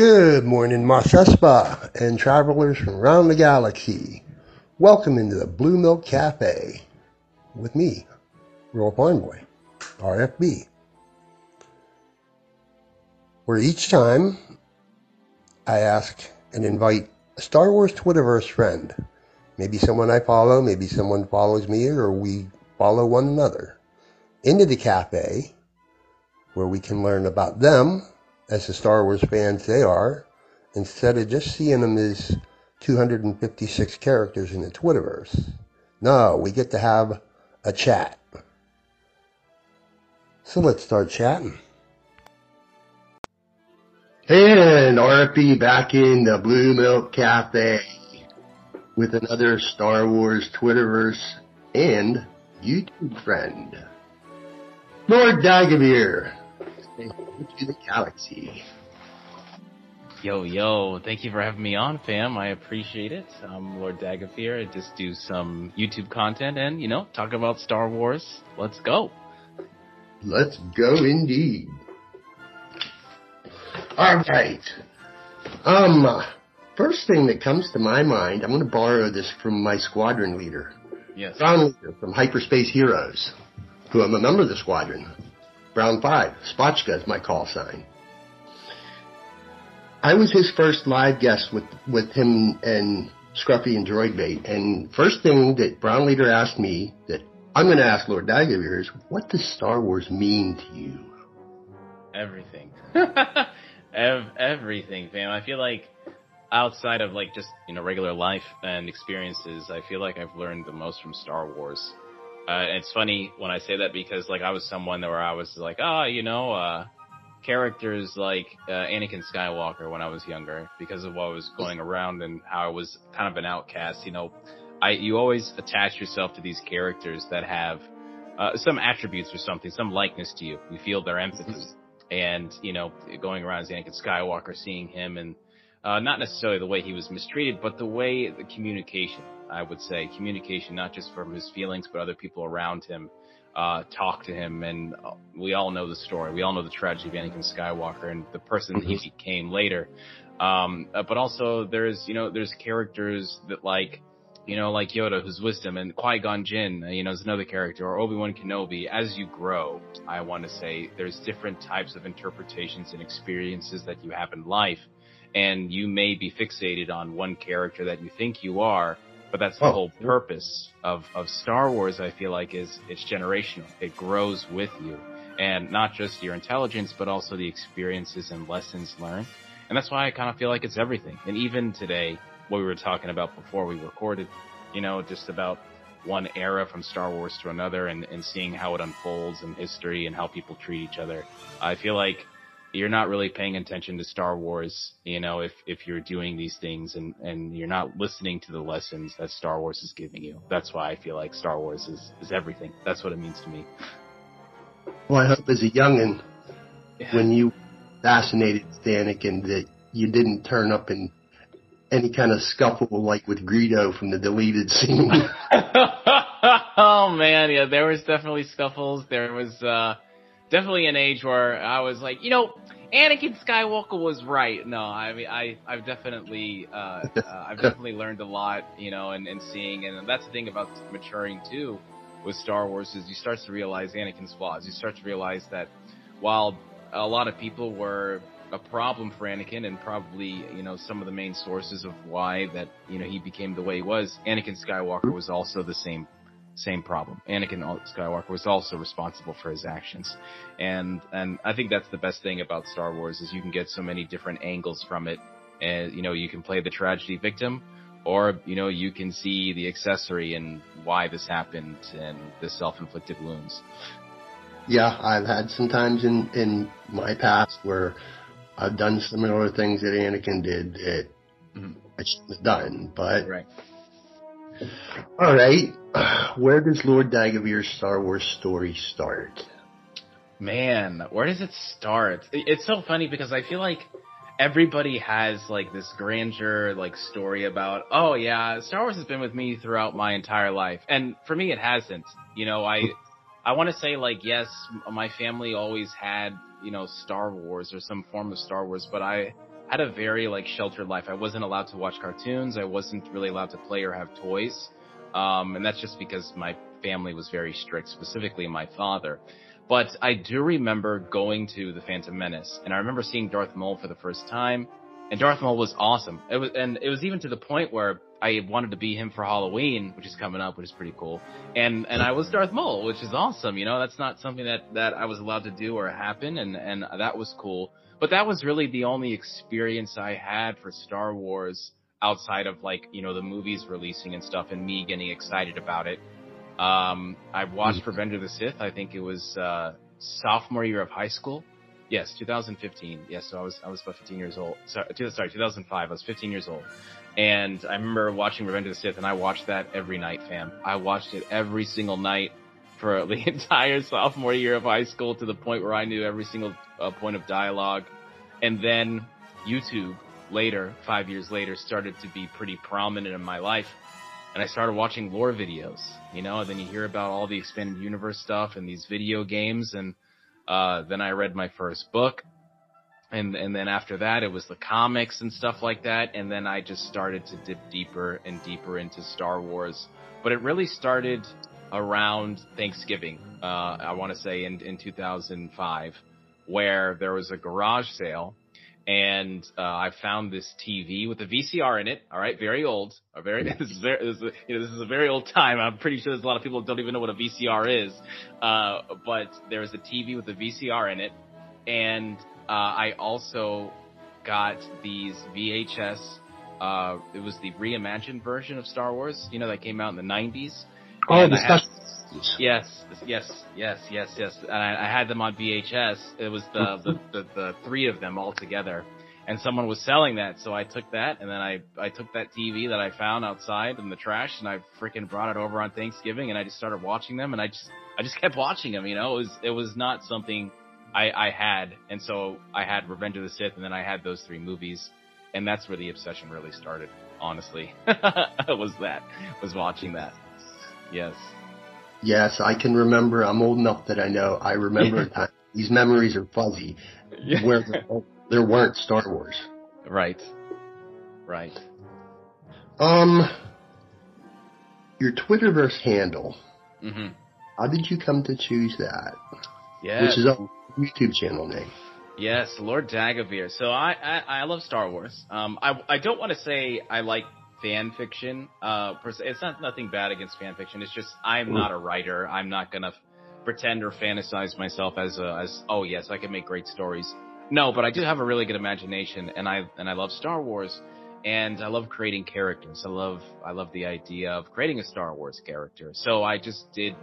Good morning, Espa and travelers from around the galaxy. Welcome into the Blue Milk Cafe with me, Royal Farm Boy, RFB. Where each time I ask and invite a Star Wars Twitterverse friend, maybe someone I follow, maybe someone follows me, or we follow one another, into the cafe where we can learn about them as the Star Wars fans they are, instead of just seeing them as 256 characters in the Twitterverse. No, we get to have a chat. So let's start chatting. And RFB back in the Blue Milk Cafe with another Star Wars Twitterverse and YouTube friend. Lord Dagovere, to the galaxy. Yo, yo, thank you for having me on, fam. I appreciate it. I'm Lord Dagovere. I just do some YouTube content and, you know, talk about Star Wars. Let's go. Let's go indeed. Alright. Um, first thing that comes to my mind, I'm going to borrow this from my squadron leader. Yes. Brown leader from Hyperspace Heroes, who I'm a member of the squadron. Brown 5. Spotchka is my call sign. I was his first live guest with, with him and Scruffy and Droidbait. And first thing that Brown Leader asked me that I'm going to ask Lord Dagovere is, what does Star Wars mean to you? Everything. Ev- everything, fam. I feel like outside of like just, you know, regular life and experiences, I feel like I've learned the most from Star Wars. Uh, it's funny when I say that because like I was someone where I was like, ah, oh, you know, uh, characters like uh, Anakin Skywalker when I was younger because of what was going around and how I was kind of an outcast. You know, I you always attach yourself to these characters that have uh, some attributes or something, some likeness to you. You feel their empathy, and you know, going around as Anakin Skywalker, seeing him and uh, not necessarily the way he was mistreated, but the way the communication I would say. Communication, not just from his feelings, but other people around him, uh, talk to him. And uh, we all know the story. We all know the tragedy of Anakin Skywalker and the person he mm-hmm. became later. Um, uh, but also there's, you know, there's characters that like, you know, like Yoda, who's wisdom, and Qui-Gon Jinn, uh, you know, is another character, or Obi-Wan Kenobi. As you grow, I want to say there's different types of interpretations and experiences that you have in life, and you may be fixated on one character that you think you are, but that's the oh. whole purpose of, of Star Wars, I feel like, is it's generational. It grows with you. And not just your intelligence, but also the experiences and lessons learned. And that's why I kind of feel like it's everything. And even today, what we were talking about before we recorded, you know, just about one era from Star Wars to another and, and seeing how it unfolds in history and how people treat each other. I feel like you're not really paying attention to Star Wars, you know, if, if you're doing these things and, and you're not listening to the lessons that Star Wars is giving you. That's why I feel like Star Wars is, is everything. That's what it means to me. Well, I hope as a youngin, yeah. when you fascinated with Anakin, that you didn't turn up in any kind of scuffle like with Greedo from the deleted scene. oh man, yeah, there was definitely scuffles. There was, uh, definitely an age where I was like, you know, Anakin Skywalker was right. No, I mean, I, I've definitely, uh, uh, I've definitely learned a lot, you know, and, and seeing, and that's the thing about maturing too with Star Wars is you start to realize Anakin's flaws. You start to realize that while a lot of people were a problem for Anakin and probably, you know, some of the main sources of why that, you know, he became the way he was, Anakin Skywalker was also the same same problem. Anakin Skywalker was also responsible for his actions. And, and I think that's the best thing about Star Wars is you can get so many different angles from it. And, you know, you can play the tragedy victim or, you know, you can see the accessory and why this happened and the self-inflicted wounds. Yeah, I've had some times in, in my past where I've done similar things that Anakin did that mm-hmm. I shouldn't have done, but right. All right. Where does Lord Dagovere's Star Wars story start? Man, where does it start? It's so funny because I feel like everybody has like this grandeur like story about, oh yeah, Star Wars has been with me throughout my entire life. And for me it hasn't. You know, I I want to say like yes, my family always had, you know, Star Wars or some form of Star Wars, but I had a very like sheltered life. I wasn't allowed to watch cartoons. I wasn't really allowed to play or have toys. Um, and that's just because my family was very strict, specifically my father. But I do remember going to the Phantom Menace, and I remember seeing Darth Maul for the first time, and Darth Maul was awesome. It was, and it was even to the point where I wanted to be him for Halloween, which is coming up, which is pretty cool. And and I was Darth Maul, which is awesome. You know, that's not something that that I was allowed to do or happen, and and that was cool. But that was really the only experience I had for Star Wars outside of like you know the movies releasing and stuff, and me getting excited about it. Um, I watched mm-hmm. Revenge of the Sith. I think it was uh, sophomore year of high school. Yes, 2015. Yes, so I was I was about 15 years old. Sorry, sorry, 2005. I was 15 years old, and I remember watching Revenge of the Sith, and I watched that every night, fam. I watched it every single night for the entire sophomore year of high school to the point where I knew every single uh, point of dialogue, and then YouTube later, five years later, started to be pretty prominent in my life. And I started watching lore videos, you know, and then you hear about all the expanded universe stuff and these video games. And, uh, then I read my first book. And, and then after that, it was the comics and stuff like that. And then I just started to dip deeper and deeper into Star Wars. But it really started around Thanksgiving, uh, I want to say in, in 2005, where there was a garage sale and uh, I found this TV with a VCR in it. All right, very old. A very this is very this is, a, you know, this is a very old time. I'm pretty sure there's a lot of people that don't even know what a VCR is. Uh, but there was a TV with a VCR in it, and uh, I also got these VHS. Uh, it was the reimagined version of Star Wars. You know that came out in the 90s. Oh, the stuff. Yes, yes, yes, yes, yes. And I, I had them on VHS. It was the, the, the, the three of them all together. And someone was selling that, so I took that, and then I, I took that TV that I found outside in the trash, and I freaking brought it over on Thanksgiving, and I just started watching them, and I just, I just kept watching them, you know, it was, it was not something I, I had, and so I had Revenge of the Sith, and then I had those three movies, and that's where the obsession really started, honestly. was that, was watching that. Yes. Yes, I can remember. I'm old enough that I know. I remember a time. These memories are fuzzy. Yeah. Where there, weren't Star Wars. Right. Right. Um, your Twitterverse handle. Mm-hmm. How did you come to choose that? Yeah. Which is a YouTube channel name. Yes, Lord Dagovere. So I, I, I love Star Wars. Um, I, I don't want to say I like fan fiction. Uh, it's not nothing bad against fan fiction. It's just I'm not a writer. I'm not gonna pretend or fantasize myself as a, as oh yes, I can make great stories. No, but I do have a really good imagination, and I and I love Star Wars, and I love creating characters. I love I love the idea of creating a Star Wars character. So I just did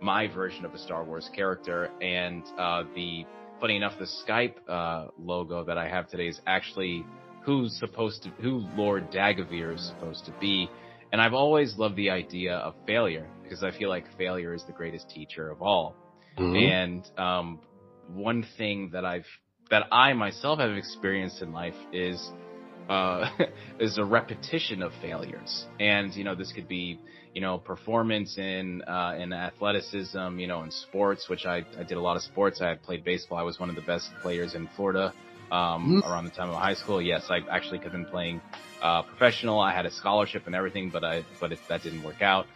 my version of a Star Wars character, and uh, the funny enough, the Skype uh, logo that I have today is actually who's supposed to, who Lord Dagovere is supposed to be. And I've always loved the idea of failure because I feel like failure is the greatest teacher of all. Mm-hmm. And, um, one thing that I've, that I myself have experienced in life is, uh, is a repetition of failures. And, you know, this could be, you know, performance in, uh, in athleticism, you know, in sports, which I, I did a lot of sports. I played baseball. I was one of the best players in Florida um, mm-hmm. around the time of high school. Yes, I actually could have been playing uh, professional. I had a scholarship and everything, but I but it, that didn't work out.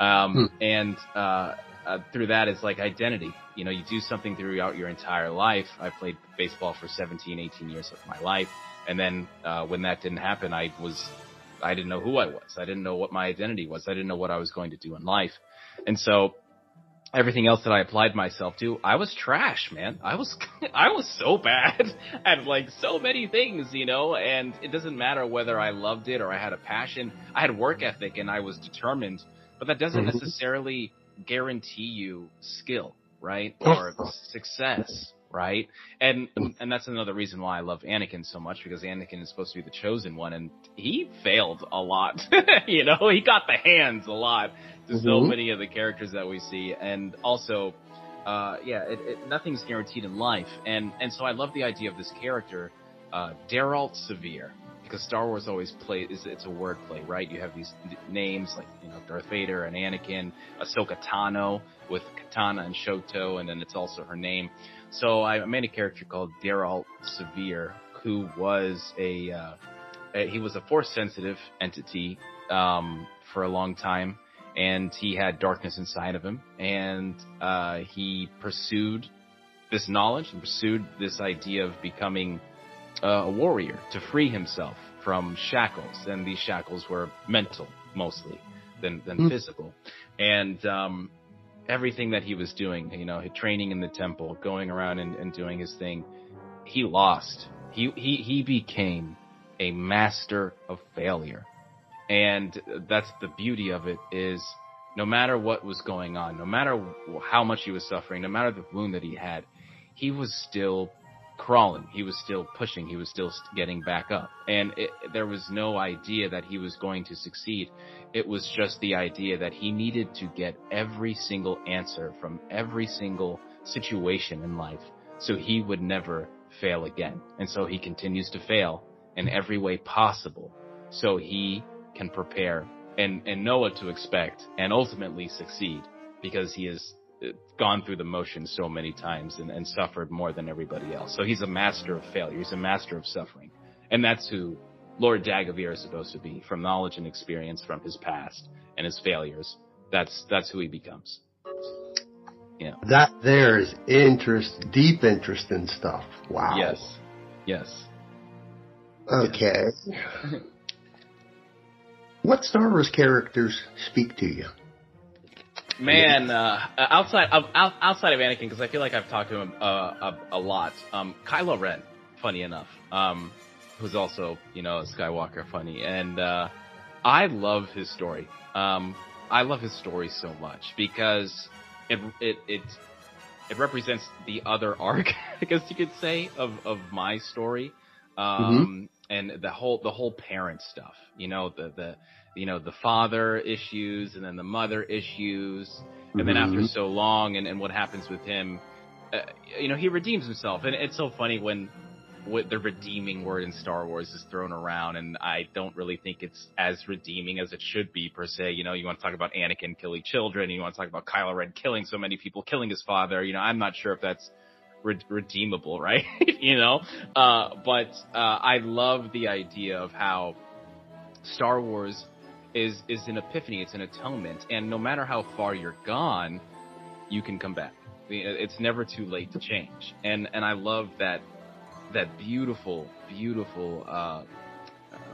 Um, mm. And uh, uh, through that is like identity. You know, you do something throughout your entire life. I played baseball for 17, 18 years of my life, and then uh, when that didn't happen, I was I didn't know who I was. I didn't know what my identity was. I didn't know what I was going to do in life, and so everything else that I applied myself to, I was trash, man. I was, I was so bad at like so many things, you know, and it doesn't matter whether I loved it or I had a passion. I had work ethic and I was determined, but that doesn't mm-hmm. necessarily guarantee you skill, right? Or success, right? And and that's another reason why I love Anakin so much because Anakin is supposed to be the chosen one, and he failed a lot. you know, he got the hands a lot to mm-hmm. so many of the characters that we see, and also, uh, yeah, it, it, nothing's guaranteed in life, and and so I love the idea of this character, uh, Deralt Severe, because Star Wars always plays is it's a wordplay, right? You have these names like you know Darth Vader and Anakin, Ahsoka Tano with Katana and Shoto, and then it's also her name. So I made a character called Deralt Severe, who was a, uh, a he was a force sensitive entity um, for a long time, and he had darkness inside of him, and uh, he pursued this knowledge and pursued this idea of becoming uh, a warrior to free himself from shackles, and these shackles were mental mostly than than mm. physical, and um, everything that he was doing, you know, training in the temple, going around and, and doing his thing, he lost. He he he became a master of failure, and that's the beauty of it is. No matter what was going on, no matter how much he was suffering, no matter the wound that he had, he was still crawling. He was still pushing. He was still getting back up. And it, there was no idea that he was going to succeed. It was just the idea that he needed to get every single answer from every single situation in life so he would never fail again. And so he continues to fail in every way possible so he can prepare and, and know what to expect and ultimately succeed because he is gone through the motions so many times and, and suffered more than everybody else. So he's a master of failure. He's a master of suffering. And that's who Lord Dagovere is supposed to be from knowledge and experience from his past and his failures. That's, that's who he becomes. Yeah. That there is interest, deep interest in stuff. Wow. Yes. Yes. Okay. what Star Wars characters speak to you? Man, uh, outside of outside of Anakin, because I feel like I've talked to him uh, a, a, lot. Um, Kylo Ren, funny enough, um, who's also you know Skywalker, funny, and uh, I love his story. Um, I love his story so much because it it it it represents the other arc, I guess you could say, of of my story. Um, mm-hmm. and the whole the whole parent stuff, you know, the the you know, the father issues and then the mother issues. And mm-hmm. then after mm-hmm. so long and, and what happens with him, uh, you know, he redeems himself. And it's so funny when what the redeeming word in Star Wars is thrown around, and I don't really think it's as redeeming as it should be per se. You know, you want to talk about Anakin killing children, you want to talk about Kylo Ren killing so many people, killing his father. You know, I'm not sure if that's re- redeemable, right? you know, uh, but uh, I love the idea of how Star Wars is is an epiphany. It's an atonement, and no matter how far you're gone, you can come back. It's never too late to change, and and I love that that beautiful, beautiful uh, uh,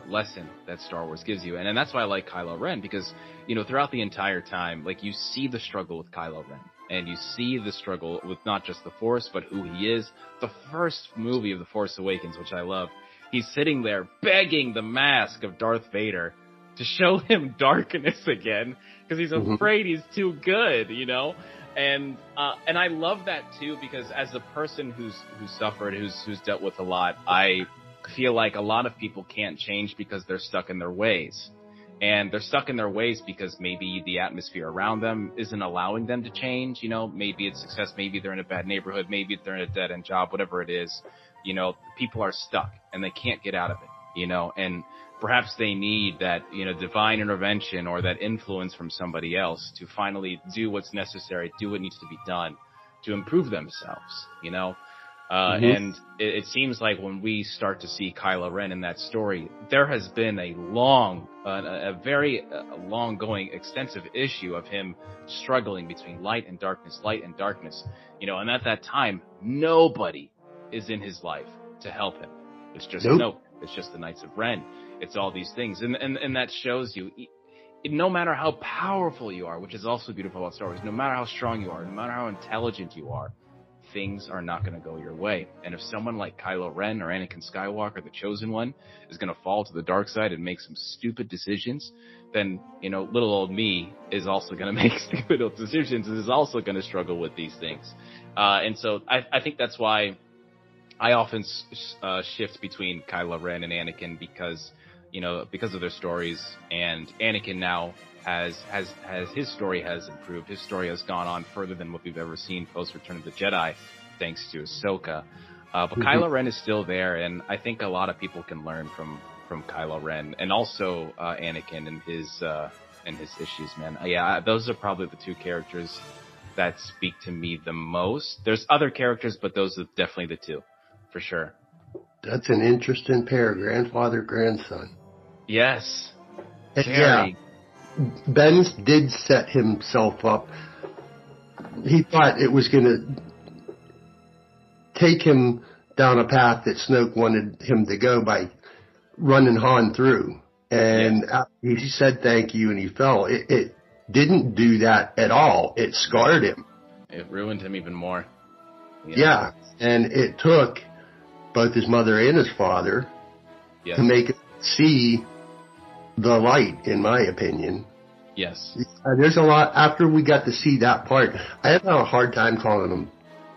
lesson that Star Wars gives you, and and that's why I like Kylo Ren because you know throughout the entire time, like you see the struggle with Kylo Ren, and you see the struggle with not just the Force but who he is. The first movie of the Force Awakens, which I love, he's sitting there begging the mask of Darth Vader to show him darkness again because he's mm-hmm. afraid he's too good, you know. And uh, and I love that too because as a person who's who's suffered, who's who's dealt with a lot, I feel like a lot of people can't change because they're stuck in their ways. And they're stuck in their ways because maybe the atmosphere around them isn't allowing them to change. You know, maybe it's success, maybe they're in a bad neighborhood, maybe they're in a dead end job, whatever it is. You know, people are stuck and they can't get out of it. You know, and perhaps they need that, you know, divine intervention or that influence from somebody else to finally do what's necessary, do what needs to be done to improve themselves, you know? Uh, mm-hmm. and it, it, seems like when we start to see Kylo Ren in that story, there has been a long, uh, a very uh, long going, extensive issue of him struggling between light and darkness, light and darkness, you know, and at that time, nobody is in his life to help him. It's just nope. no, it's just the Knights of Ren. It's all these things, and and and that shows you. No matter how powerful you are, which is also beautiful about Star Wars, no matter how strong you are, no matter how intelligent you are, things are not going to go your way. And if someone like Kylo Ren or Anakin Skywalker, the chosen one, is going to fall to the dark side and make some stupid decisions, then, you know, little old me is also going to make stupid decisions and is also going to struggle with these things. Uh, and so I, I think that's why I often uh, shift between Kylo Ren and Anakin because you know, because of their stories. And Anakin now has has has his story has improved. His story has gone on further than what we've ever seen post Return of the Jedi, thanks to Ahsoka. Uh, but mm-hmm. Kylo Ren is still there, and I think a lot of people can learn from from Kylo Ren and also uh, Anakin and his uh, and his issues. Man, uh, yeah, those are probably the two characters that speak to me the most. There's other characters, but those are definitely the two, for sure. That's an interesting pair, grandfather grandson. Yes. And yeah, Ben did set himself up. He thought it was going to take him down a path that Snoke wanted him to go by running Han through. And yes. Uh, he said thank you and he fell. It, it didn't do that at all. It scarred him. It ruined him even more. Yeah. And it took both his mother and his father yes. to make him see the light, in my opinion. Yes. Uh, there's a lot, after we got to see that part, I had a hard time calling him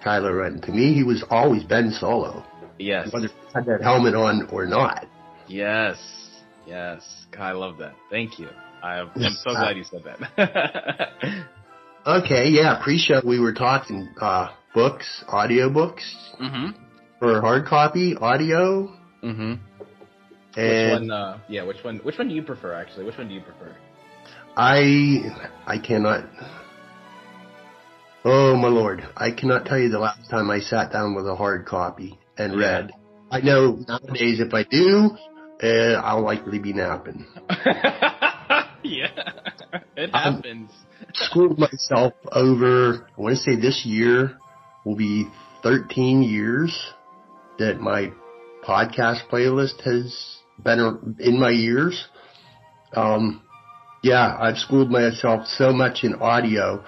Kylo Ren. To me, he was always Ben Solo. Yes. Whether he had that helmet on or not. Yes. Yes. I love that. Thank you. I am so glad you said that. okay, yeah, pre-show we were talking uh, books, audio books mm-hmm. For hard copy, audio. Mm-hmm. And which one? Uh, yeah, which one? Which one do you prefer? Actually, which one do you prefer? I I cannot. Oh my lord, I cannot tell you the last time I sat down with a hard copy and yeah. read. I know nowadays if I do, uh, I'll likely be napping. yeah, it happens. schooled myself over. I want to say this year will be 13 years that my podcast playlist has been in my ears. Um, yeah, I've schooled myself so much in audio,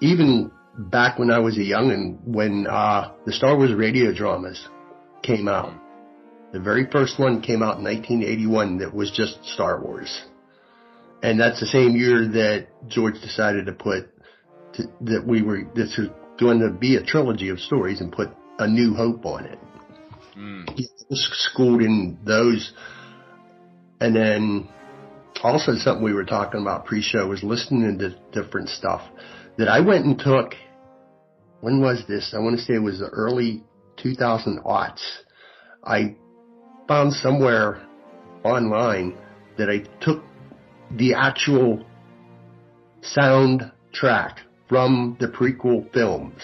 even back when I was a youngin, when uh, the Star Wars radio dramas came out. The very first one came out in 1981 that was just Star Wars. And that's the same year that George decided to put to, that we were this was going to be a trilogy of stories and put a New Hope on it. Mm. He was schooled in those, and then also something we were talking about pre-show was listening to different stuff that I went and took. When was this? I want to say it was the early 2000 aughts. I found somewhere online that I took the actual soundtrack from the prequel films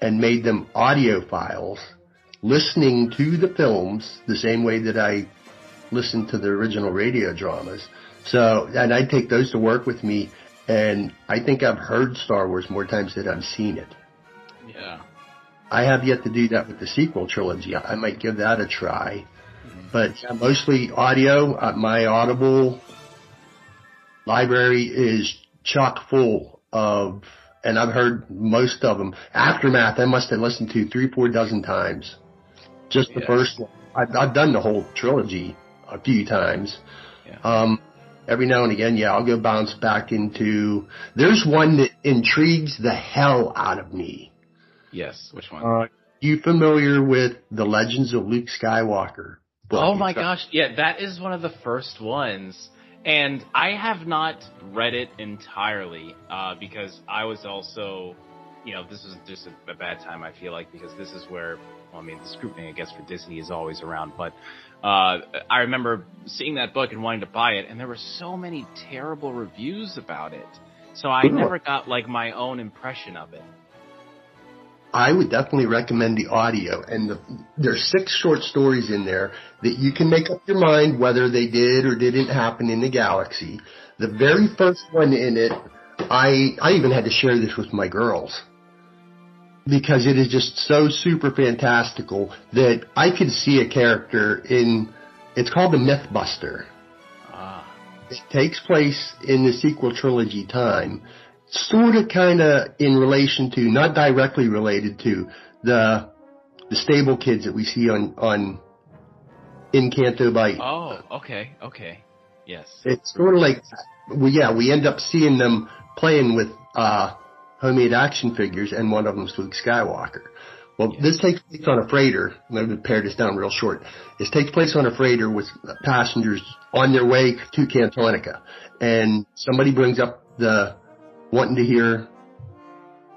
and made them audio files, listening to the films the same way that I listened to the original radio dramas. So, and I take those to work with me, and I think I've heard Star Wars more times than I've seen it. Yeah. I have yet to do that with the sequel trilogy. I might give that a try. Mm-hmm. But mostly audio. Uh, my Audible library is chock full of, and I've heard most of them. Aftermath, I must have listened to three, four dozen times. Just the yeah. first one. I've, I've done the whole trilogy a few times. Yeah. Um, every now and again, yeah, I'll go bounce back into, there's one that intrigues the hell out of me. Yes, which one? Uh, you familiar with the Legends of Luke Skywalker? Oh my gosh, yeah, that is one of the first ones. And I have not read it entirely uh, because I was also, you know, this was just a, a, bad time. I feel like because this is where, well, I mean, the scrutiny I guess for Disney is always around. But uh, I remember seeing that book and wanting to buy it, and there were so many terrible reviews about it. So I never got like my own impression of it. I would definitely recommend the audio. And the, there's six short stories in there that you can make up your mind whether they did or didn't happen in the galaxy. The very first one in it, I I even had to share this with my girls because it is just so super fantastical that I could see a character in. It's called the Mythbuster. Ah. It takes place in the sequel trilogy time sort of kind of in relation to, not directly related to the the stable kids that we see on on in Canto Bight. Oh, okay, okay, yes. It's sort of like, well, yeah, we end up seeing them playing with uh, homemade action figures, and one of them's Luke Skywalker. Well, yes. this takes place on a freighter. Let me pare this down real short. This takes place on a freighter with passengers on their way to Cantonica, and somebody brings up the wanting to hear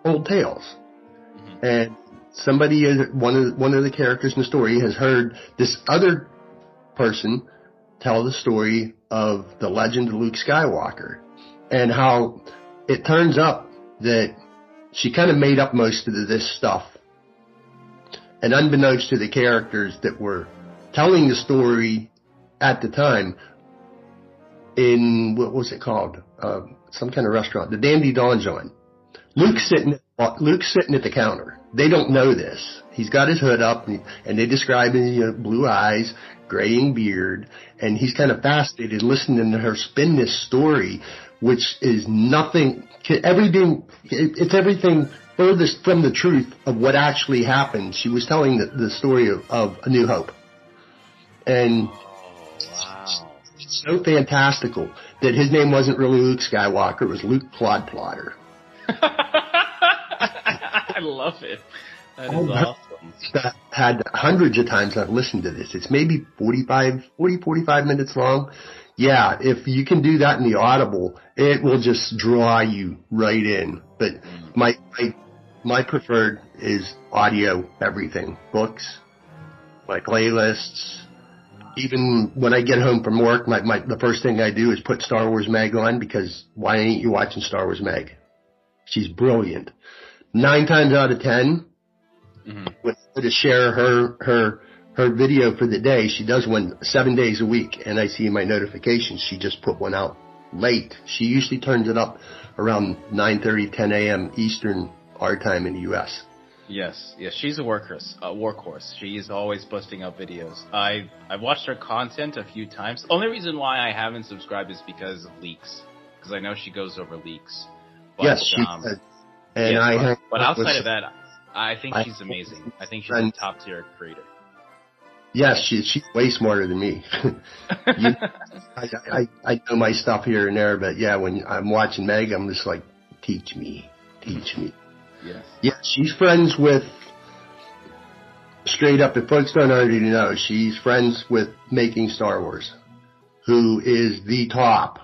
old tales. Mm-hmm. And somebody, one of, one of the characters in the story has heard this other person tell the story of the legend of Luke Skywalker and how it turns up that she kind of made up most of this stuff. And unbeknownst to the characters that were telling the story at the time in what was it called? Uh, some kind of restaurant, the Dandy Donjon. Luke's sitting, Luke's sitting at the counter. They don't know this. He's got his hood up and, and they describe his you know, blue eyes, graying beard, and he's kind of fascinated listening to her spin this story, which is nothing, everything, it's everything furthest from the truth of what actually happened. She was telling the, the story of, of A New Hope. And it's so fantastical that his name wasn't really Luke Skywalker, it was Luke Plodplotter. I love it. That is oh, awesome. Had hundreds of times I've listened to this. It's maybe 45, 40, 45 minutes long. Yeah, if you can do that in the audible, it will just draw you right in. But mm. my, my, my preferred is audio everything. Books, my playlists, even when I get home from work, my, my, the first thing I do is put Star Wars Meg on because why ain't you watching Star Wars Meg? She's brilliant. Nine times out of 10 mm-hmm. with her to share her, her, her video for the day, she does one seven days a week and I see in my notifications she just put one out late. She usually turns it up around 9.30, 10 a.m. Eastern our time in the U.S. Yes, yes, she's a workhorse. A workhorse. She is always posting out videos. I I've watched her content a few times. Only reason why I haven't subscribed is because of leaks. Because I know she goes over leaks. But, yes, she um. And yes, I but, but outside of that, I think she's amazing. I think she's a top tier creator. Yes, she's she's way smarter than me. you, I, I I know my stuff here and there, but yeah, when I'm watching Meg, I'm just like, teach me, teach me. Yes. Yeah, she's friends with straight up. If folks don't already know, she's friends with Making Star Wars, who is the top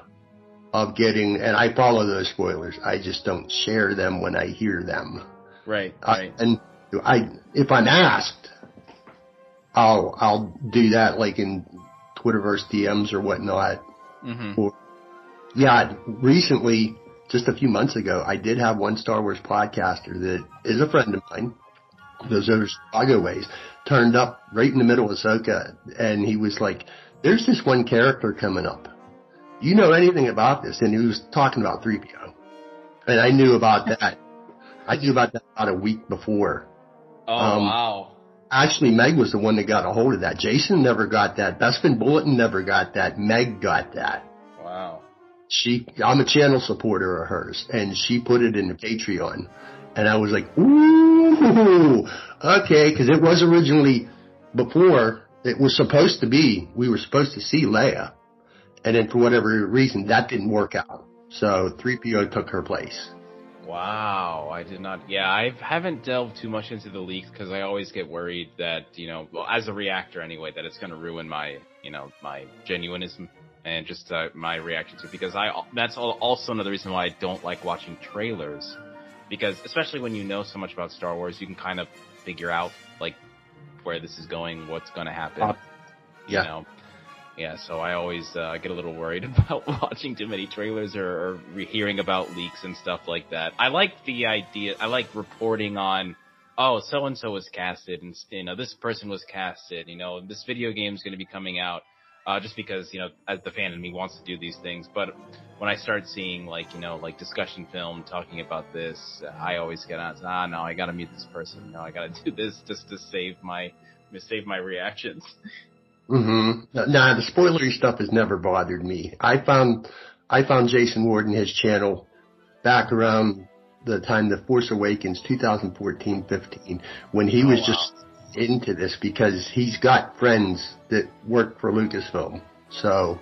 of getting. And I follow those spoilers. I just don't share them when I hear them. Right. Right. and I, if I'm asked, I'll I'll do that like in Twitterverse DMs or whatnot. Mm-hmm. Or yeah, recently just a few months ago, I did have one Star Wars podcaster that is a friend of mine, those other Chicago ways, turned up right in the middle of Ahsoka, and he was like, there's this one character coming up. You know anything about this? And he was talking about 3PO. And I knew about that. I knew about that about a week before. Oh, um, wow. Actually, Meg was the one that got a hold of that. Jason never got that. Bespin Bulletin never got that. Meg got that Wow. she, I'm a channel supporter of hers, and she put it in the Patreon, and I was like, ooh, okay, because it was originally before it was supposed to be. We were supposed to see Leia, and then for whatever reason that didn't work out. So 3PO took her place. Wow, I did not. Yeah, I haven't delved too much into the leaks because I always get worried that you know, well, as a reactor anyway, that it's going to ruin my you know my genuinism and just uh, my reaction to it because I that's also another reason why I don't like watching trailers because especially when you know so much about Star Wars, you can kind of figure out like where this is going, what's going to happen. Uh, yeah. You know? Yeah, so I always uh, get a little worried about watching too many trailers or, or hearing about leaks and stuff like that. I like the idea. I like reporting on oh, so and so was casted, and you know this person was casted. You know this video game is going to be coming out uh, just because you know, as the fan in me wants to do these things. But when I start seeing like you know, like discussion film talking about this, I always get on. Ah, no, I gotta mute this person. No, I gotta do this just to save my save my reactions. Mm-hmm. Nah, the spoilery stuff has never bothered me. I found I found Jason Ward and his channel back around the time The Force Awakens 2014-15 when he oh, was wow. just into this because he's got friends that work for Lucasfilm. So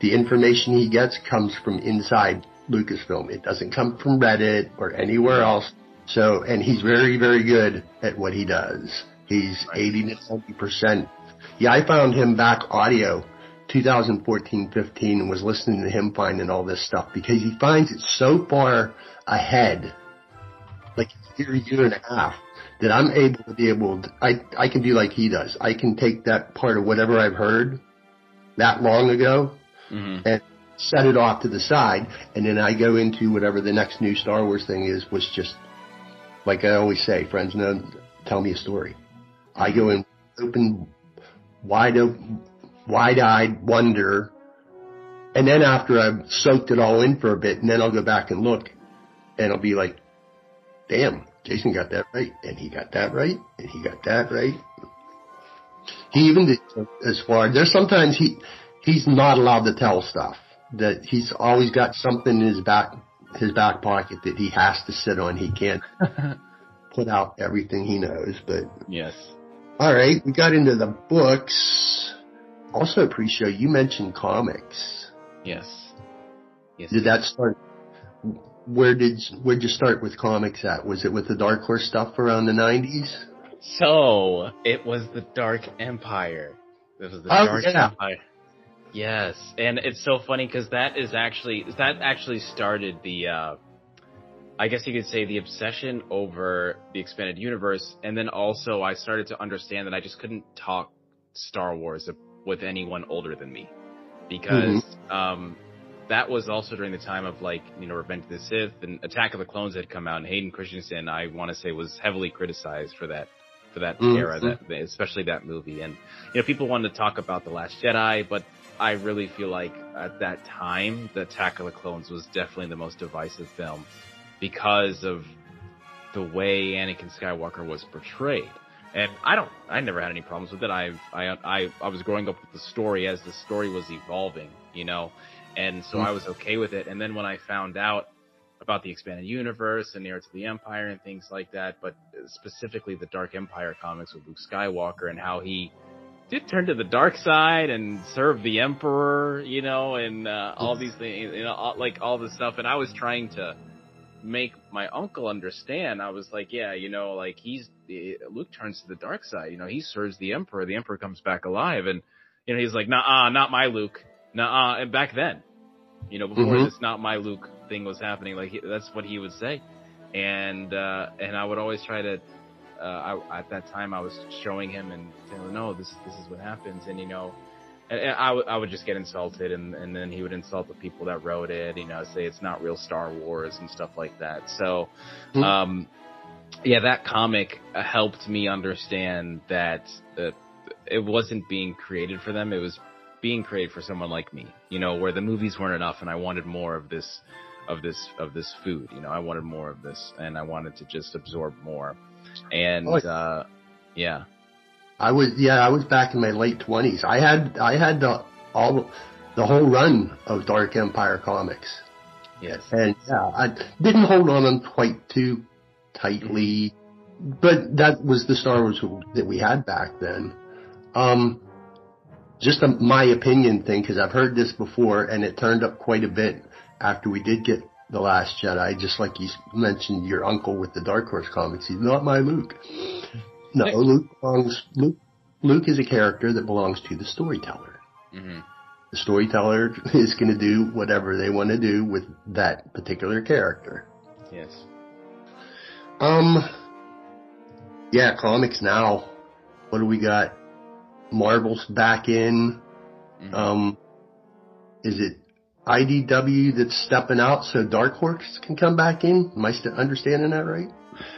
the information he gets comes from inside Lucasfilm. It doesn't come from Reddit or anywhere else. So, and he's very, very good at what he does. He's 80 to 90%. Yeah, I found him back audio 2014-15 and was listening to him finding all this stuff because he finds it so far ahead, like a year, year and a half that I'm able to be able to, I, I can do like he does. I can take that part of whatever I've heard that long ago mm-hmm. and set it off to the side and then I go into whatever the next new Star Wars thing is, was just, like I always say, friends know, tell me a story. I go in open, wide, wide-eyed wonder. And then after I've soaked it all in for a bit, and then I'll go back and look, and I'll be like, damn, Jason got that right, and he got that right, and he got that right. He even did as far, there's sometimes he, he's not allowed to tell stuff. That he's always got something in his back, his back pocket that he has to sit on. He can't put out everything he knows, but. Yes. Alright, we got into the books. Also pre-show, you mentioned comics. Yes. Yes. Did that start where did where'd you start with comics at? Was it with the Dark Horse stuff around the nineties? So it was the Dark Empire. It was the oh, Dark yeah. Empire. Yes, and it's so funny because that is actually that actually started the, uh, I guess you could say the obsession over the expanded universe, and then also I started to understand that I just couldn't talk Star Wars with anyone older than me because mm-hmm. um, that was also during the time of like, you know, Revenge of the Sith and Attack of the Clones had come out and Hayden Christensen, I want to say was heavily criticized for that, for that mm-hmm. era, that, especially that movie. And, you know, people wanted to talk about The Last Jedi, but I really feel like at that time, the Attack of the Clones was definitely the most divisive film because of the way Anakin Skywalker was portrayed. And I don't, I never had any problems with it. I've, I, I, I was growing up with the story as the story was evolving, you know, and so mm-hmm. I was okay with it. And then when I found out about the expanded universe and Heir to the Empire and things like that, but specifically the Dark Empire comics with Luke Skywalker and how he did turn to the dark side and serve the Emperor, you know, and uh, all these things, you know, all, like all this stuff. And I was trying to make my uncle understand. I was like, yeah, you know, like he's Luke turns to the dark side. You know, he serves the Emperor. The Emperor comes back alive, and you know, he's like, nah, not my Luke. Nah, and back then, you know, before mm-hmm. this not my Luke thing was happening, like he, that's what he would say, and uh, and I would always try to. Uh, I, at that time, I was showing him and saying, "No, this this is what happens," and you know, and, and I, w- I would just get insulted, and and then he would insult the people that wrote it, you know, say it's not real Star Wars and stuff like that. So, mm-hmm. um, yeah, that comic helped me understand that that it wasn't being created for them; it was being created for someone like me, you know, where the movies weren't enough and I wanted more of this, of this, of this food, you know, I wanted more of this and I wanted to just absorb more. And, oh, uh, yeah. I was, yeah, I was back in my late twenties. I had, I had the, all, the whole run of Dark Empire comics. Yes. And yeah, I didn't hold on them quite too tightly, but that was the Star Wars that we had back then. Um, just a, my opinion thing because I've heard this before and it turned up quite a bit after we did get the Last Jedi. Just like you mentioned, your uncle with the Dark Horse comics, he's not my Luke. No, Luke belongs. Luke, Luke is a character that belongs to the storyteller. Mm-hmm. The storyteller is going to do whatever they want to do with that particular character. Yes. Um. Yeah, comics now. What do we got? Marvel's back in. Mm-hmm. Um, is it IDW that's stepping out so Dark Horse can come back in? Am I understanding that right?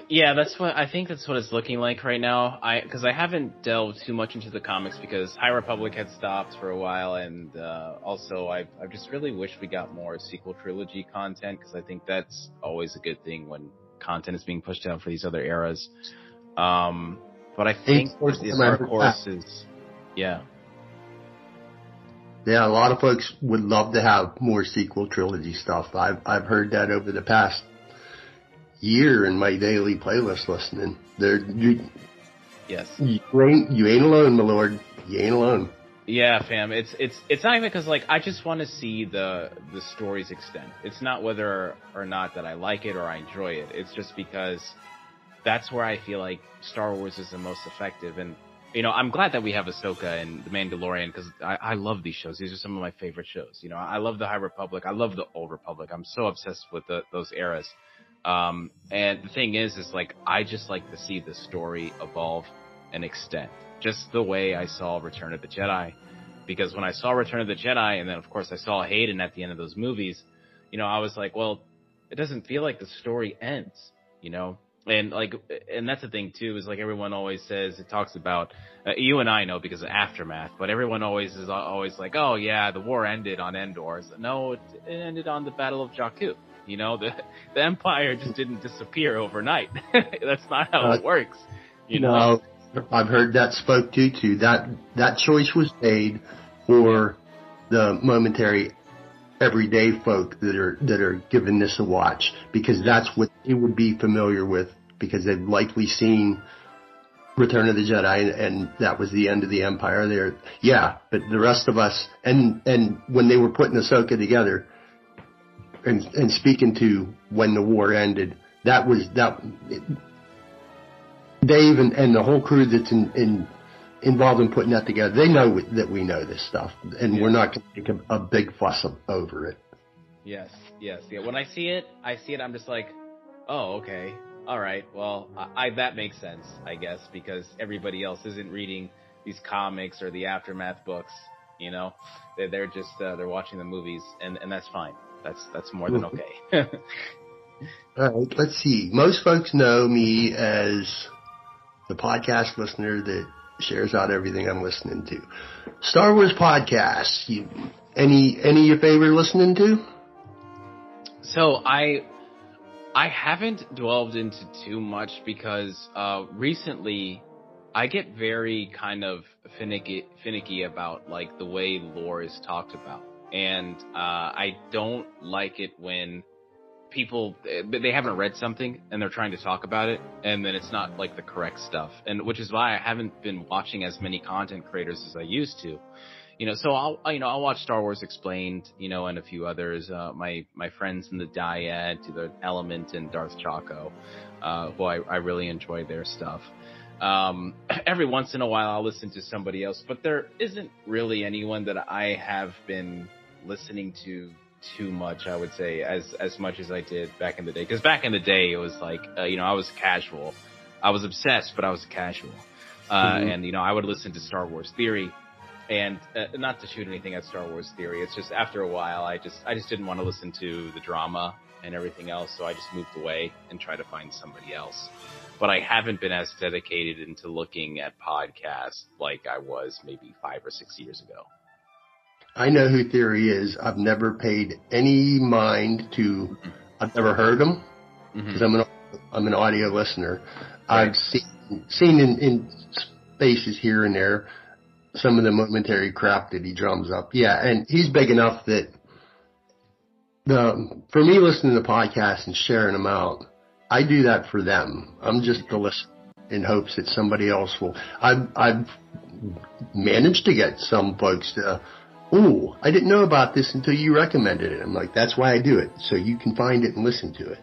Yeah, that's what I think. That's what it's looking like right now. I because I haven't delved too much into the comics because High Republic had stopped for a while, and uh, also I I just really wish we got more sequel trilogy content because I think that's always a good thing when content is being pushed out for these other eras. Um, but I think the Dark Horse is yeah. Yeah, a lot of folks would love to have more sequel trilogy stuff. I've I've heard that over the past year in my daily playlist listening. There, you, yes, you ain't you ain't alone, my lord. You ain't alone. Yeah, fam. It's it's it's not even because like I just want to see the the stories extend. It's not whether or not that I like it or I enjoy it. It's just because that's where I feel like Star Wars is the most effective. And you know, I'm glad that we have Ahsoka and The Mandalorian because I, I love these shows. These are some of my favorite shows. You know, I love the High Republic. I love the Old Republic. I'm so obsessed with the, those eras. Um, and the thing is, is like, I just like to see the story evolve and extend. Just the way I saw Return of the Jedi. Because when I saw Return of the Jedi, and then of course I saw Hayden at the end of those movies, you know, I was like, well, it doesn't feel like the story ends, you know? and like, and that's the thing too is like everyone always says it talks about uh, you and I know because of aftermath, but everyone always is always like, oh yeah, the war ended on Endor. No, it, it ended on the Battle of Jakku. You know, the the Empire just didn't disappear overnight. that's not how uh, it works. You know, I've heard that spoke to too. That that choice was made for the momentary everyday folk that are that are giving this a watch because that's what they would be familiar with because they've likely seen Return of the Jedi and that was the end of the Empire there. Yeah, but the rest of us and and when they were putting Ahsoka together and and speaking to when the war ended, that was that Dave and, and the whole crew that's in, in involved in putting that together, they know that we know this stuff, and yeah. we're not going to make a, big fuss over it. Yes, yes, yeah. When I see it, I see it. I'm just like, oh, okay, all right. Well, I, I that makes sense, I guess, because everybody else isn't reading these comics or the aftermath books. You know, they're, they're just uh, they're watching the movies, and and that's fine. That's that's more than okay. all right, let's see. Most folks know me as the podcast listener that shares out everything I'm listening to. Star Wars podcasts. You, any any your favorite listening to? So I I haven't delved into too much because uh, recently I get very kind of finicky finicky about like the way lore is talked about, and uh, I don't like it when people they haven't read something and they're trying to talk about it and then it's not like the correct stuff. And which is why I haven't been watching as many content creators as I used to. You know so I'll you know I'll watch Star Wars explained you know and a few others. Uh, my my friends in the dyad to the element and Darth Chaco uh, who I, I really enjoy their stuff. Um, every once in a while I'll listen to somebody else but there isn't really anyone that I have been listening to too much, I would say, as as much as I did back in the day. Because back in the day, it was like, uh, you know, I was casual. I was obsessed, but I was casual. Uh, mm-hmm. And you know, I would listen to Star Wars Theory, and uh, not to shoot anything at Star Wars Theory. It's just after a while, I just I just didn't want to listen to the drama and everything else, so I just moved away and tried to find somebody else. But I haven't been as dedicated into looking at podcasts like I was maybe five or six years ago. I know who Theory is. I've never paid any mind to. I've never heard them because mm-hmm. I'm an I'm an audio listener. Right. I've seen seen in, in spaces here and there some of the momentary crap that he drums up. Yeah, and he's big enough that the for me listening to podcasts and sharing them out, I do that for them. I'm just the listener in hopes that somebody else will. I've I've managed to get some folks to ooh, I didn't know about this until you recommended it. I'm like, that's why I do it. So you can find it and listen to it.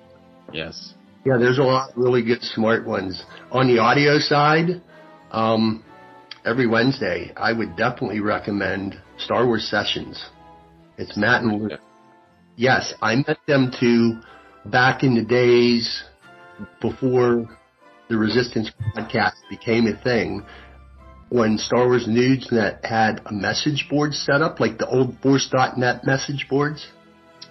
Yes. Yeah, there's a lot of really good smart ones. On the audio side, um, every Wednesday, I would definitely recommend Star Wars Sessions. It's Matt and Luke. Yes, I met them too back in the days before the Resistance podcast became a thing when Star Wars Newsnet had a message board set up, like the old Force.net message boards.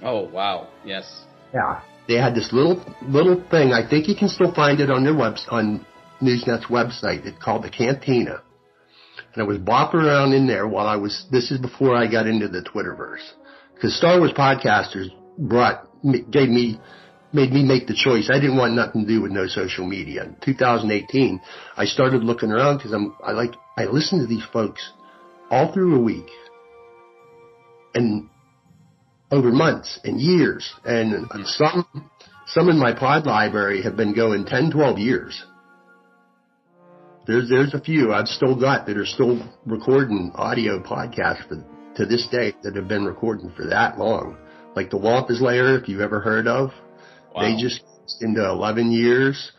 Oh wow! Yes. Yeah, they had this little little thing. I think you can still find it on their web on Newsnet's website. It's called the Cantina, and I was bopping around in there while I was. This is before I got into the Twitterverse, because Star Wars podcasters brought gave me made me make the choice. I didn't want nothing to do with no social media. In 2018, I started looking around because I'm I like I listen to these folks all through a week and over months and years, and some some in my pod library have been going 10, 12 years. There's there's a few I've still got that are still recording audio podcasts for to this day that have been recording for that long. Like the Wampus Layer, if you've ever heard of. Wow. They just into 11 years.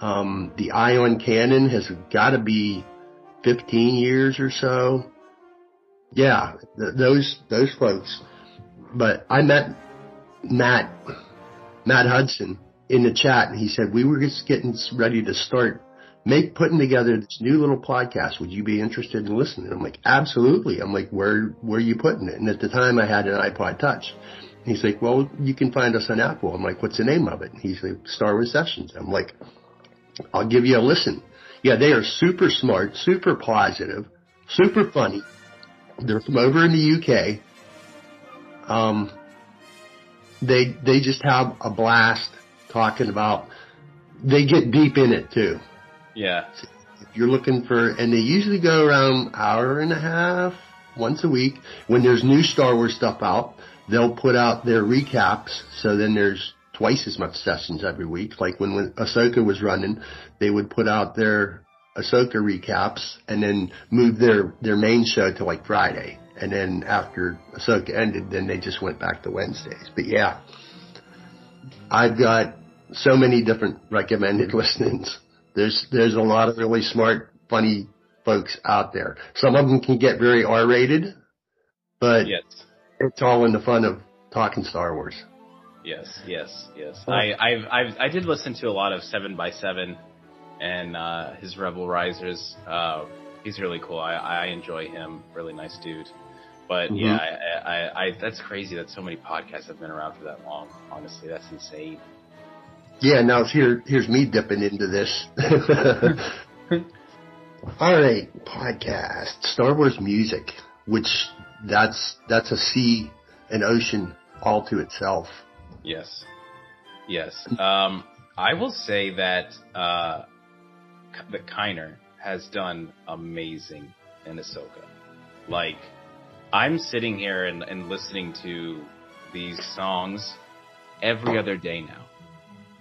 Um, the Ion Cannon has got to be 15 years or so. Yeah, th- those those folks. But I met Matt Matt Hudson in the chat, and he said we were just getting ready to start make putting together this new little podcast. Would you be interested in listening? I'm like, absolutely. I'm like, where where are you putting it? And at the time, I had an iPod Touch. He's like, well, you can find us on Apple. I'm like, what's the name of it? And he's like, Star Wars Sessions. I'm like, I'll give you a listen. Yeah, they are super smart, super positive, super funny. They're from over in the UK. Um, they they just have a blast talking about. They get deep in it too. Yeah. If you're looking for, and they usually go around hour and a half once a week. When there's new Star Wars stuff out, they'll put out their recaps. So then there's twice as much sessions every week. Like when, when Ahsoka was running, they would put out their Ahsoka recaps and then move their, their main show to like Friday. And then after Ahsoka ended, then they just went back to Wednesdays. But yeah, I've got so many different recommended listenings. There's, there's a lot of really smart, funny folks out there. Some of them can get very R-rated, but Yes. it's all in the fun of talking Star Wars. Yes, yes, yes. Oh. I, I've, I've, I did listen to a lot of Seven by Seven, and uh, his Rebel Risers. Uh, he's really cool. I, I enjoy him. Really nice dude. But Mhm. yeah, I, I, I, that's crazy that so many podcasts have been around for that long. Honestly, that's insane. Yeah, now here, here's me dipping into this. All right, podcast, Star Wars music, which that's, that's a sea, an ocean all to itself. Yes, yes. Um, I will say that uh, that Kiner has done amazing in Ahsoka. Like, I'm sitting here and, and listening to these songs every other day now,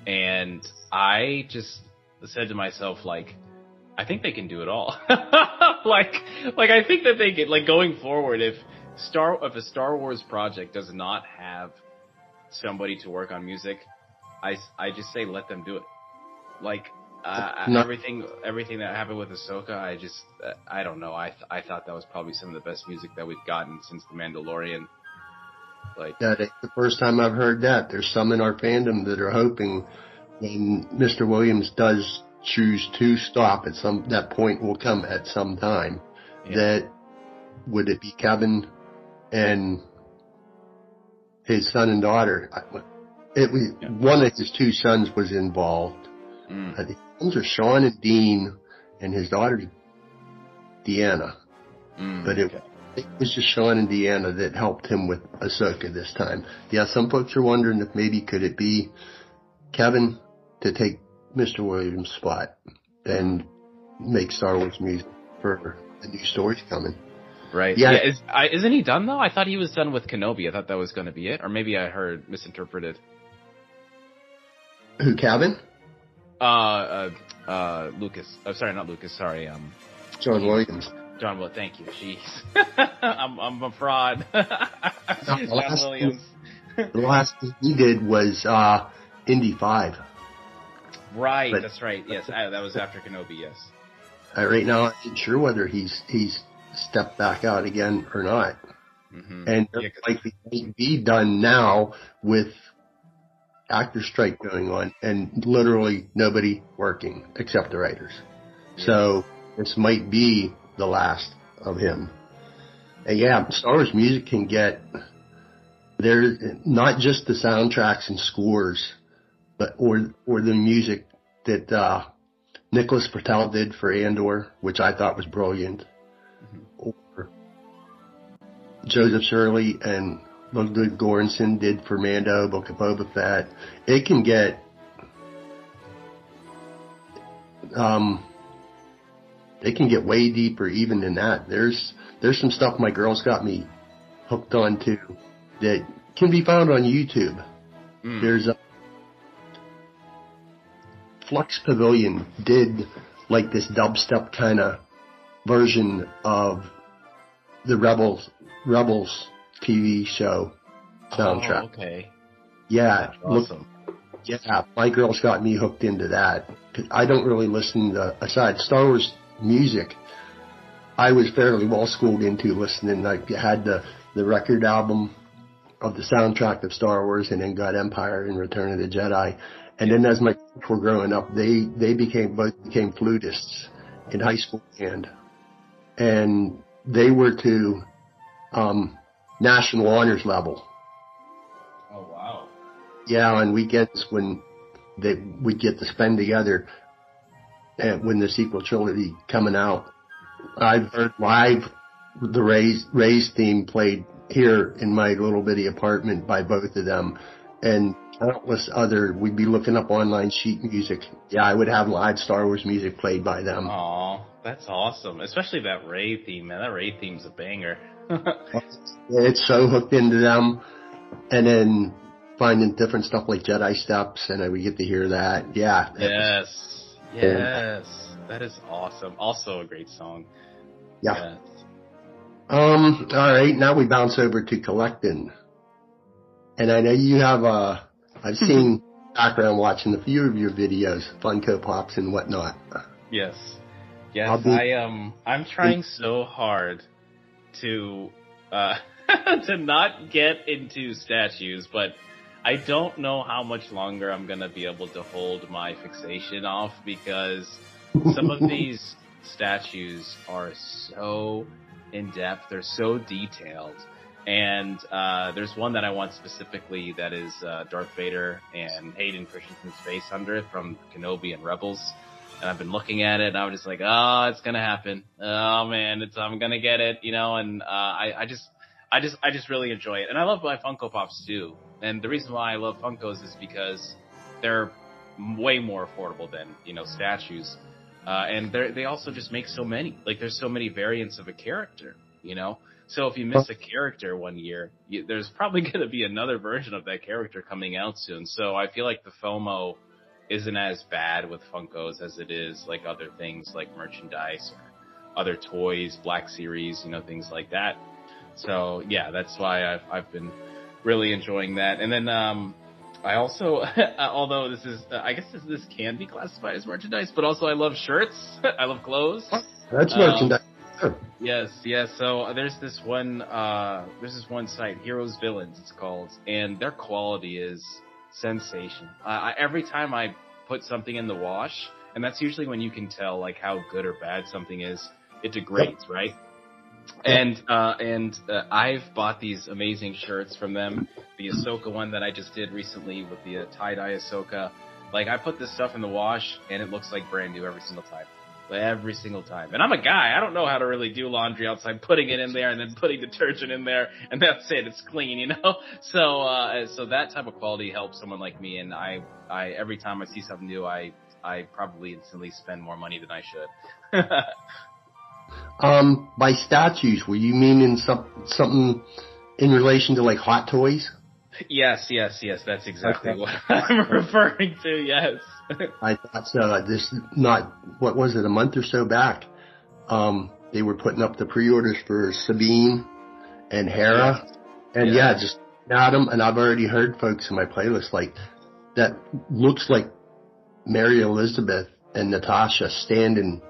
and I just said to myself, like, I think they can do it all. like, like I think that they get like going forward. If Star if a Star Wars project does not have somebody to work on music, I, I just say let them do it. Like uh, No. everything everything that happened with Ahsoka, I just uh, I don't know. I th- I thought that was probably some of the best music that we've gotten since The Mandalorian. Like That ain't the first time I've heard that. There's some in our fandom that are hoping when Mr. Williams does choose to stop at some, that point will come at some time. Yeah. That would it be Kevin and his son and daughter? It was Yeah. one of his two sons was involved. mm, I think those are Sean and Dean, and his daughter Deanna. mm, But it, okay. it was just Sean and Deanna that helped him with Ahsoka this time. Yeah, some folks are wondering if maybe could it be Kevin to take Mr. Williams' spot and make Star Wars music for the new stories coming. Right. yeah. Yeah, is, I, isn't he done though? I thought he was done with Kenobi. I thought that was going to be it, or maybe I heard misinterpreted. Who, Kevin? Uh, uh, uh, Lucas. Oh, sorry, not Lucas. Sorry, um, John Williams. John Will. Thank you. Jeez, I'm I'm a fraud. John last- Williams. The last thing he did was uh, Indy 5. Right, But- that's right. Yes, I, that was after Kenobi. Yes. Uh, right now, I'm not sure whether he's he's stepped back out again or not. hmm and Yeah, likely might be done now with actor strike going on and literally nobody working except the writers. So this might be the last of him. And yeah, Star Wars music can get there not just the soundtracks and scores, but or or the music that uh Nicholas Britell did for Andor, which I thought was brilliant. Or Joseph Shirley and Ludwig Göransson did for Mando, Book of Boba Fett. It can get, um, it can get way deeper even than that. There's, there's some stuff my girls got me hooked on to that can be found on YouTube. Mm. There's a Flux Pavilion did like this dubstep kind of version of the Rebels Rebels TV show soundtrack. Oh, okay. Yeah, look, Awesome. yeah, my girls got me hooked into that. I don't really listen to aside Star Wars music. I was fairly well schooled into listening. I had the the record album of the soundtrack of Star Wars, and then got Empire and Return of the Jedi. And then as my kids were growing up, they they became both became flutists in high school band, and they were to um, national honors level. Oh wow. Yeah, on weekends when they would get to spend together, and when the sequel trilogy coming out. I've heard live the Rey's Rey's theme played here in my little bitty apartment by both of them, and countless other. We'd be looking up online sheet music. Yeah, I would have live Star Wars music played by them. Aw, that's awesome. Especially that Rey theme, man. That Rey theme's a banger. it's so hooked into them, and then finding different stuff like Jedi Steps, and we get to hear that. Yeah. Yes. Yes. That is awesome. Also a great song. Yeah. Yes. Um, alright, now we bounce over to collecting. And I know you have, uh, I've seen background watching a few of your videos, Funko Pops and whatnot. Yes. Yes, be, I, um, I'm trying so hard to, uh, to not get into statues, but I don't know how much longer I'm gonna be able to hold my fixation off because some of these statues are so in depth. They're so detailed. And uh, there's one that I want specifically that is uh, Darth Vader and Hayden Christensen's face under it from Kenobi and Rebels. And I've been looking at it, and I'm just like, oh, it's gonna happen. Oh man, it's I'm gonna get it, you know. And uh, I, I just, I just, I just really enjoy it, and I love my Funko Pops too. And the reason why I love Funkos is because they're way more affordable than you know statues. Uh, and they they also just make so many. Like there's so many variants of a character, you know. So if you miss a character one year, you, there's probably going to be another version of that character coming out soon. So I feel like the FOMO isn't as bad with Funkos as it is like other things like merchandise or other toys, Black Series, you know, things like that. So yeah, that's why I've I've been really enjoying that. And then um, I also, although this is, uh, I guess this, this can be classified as merchandise, but also I love shirts. I love clothes. That's um, merchandise. Yes, yes. So uh, there's this one, uh, there's this one site, Heroes Villains, it's called, and their quality is sensation. Uh, I, every time I put something in the wash, and that's usually when you can tell like how good or bad something is, it degrades, yep. right? And uh, and uh, I've bought these amazing shirts from them. The Ahsoka one that I just did recently with the uh, tie dye Ahsoka. Like I put this stuff in the wash and it looks like brand new every single time. Every single time. And I'm a guy. I don't know how to really do laundry outside putting it in there and then putting detergent in there and that's it. It's clean, you know? So, uh, so that type of quality helps someone like me. And I, I, every time I see something new, I, I probably instantly spend more money than I should. Um, by statues, were you meaning some, something in relation to like hot toys? Yes, yes, yes. That's exactly okay. what I'm referring to. Yes. I thought so. This not what was it a month or so back. Um, they were putting up the pre-orders for Sabine and Hera, yes. and yeah, just Adam. And I've already heard folks in my playlist like that looks like Mary Elizabeth and Natasha standing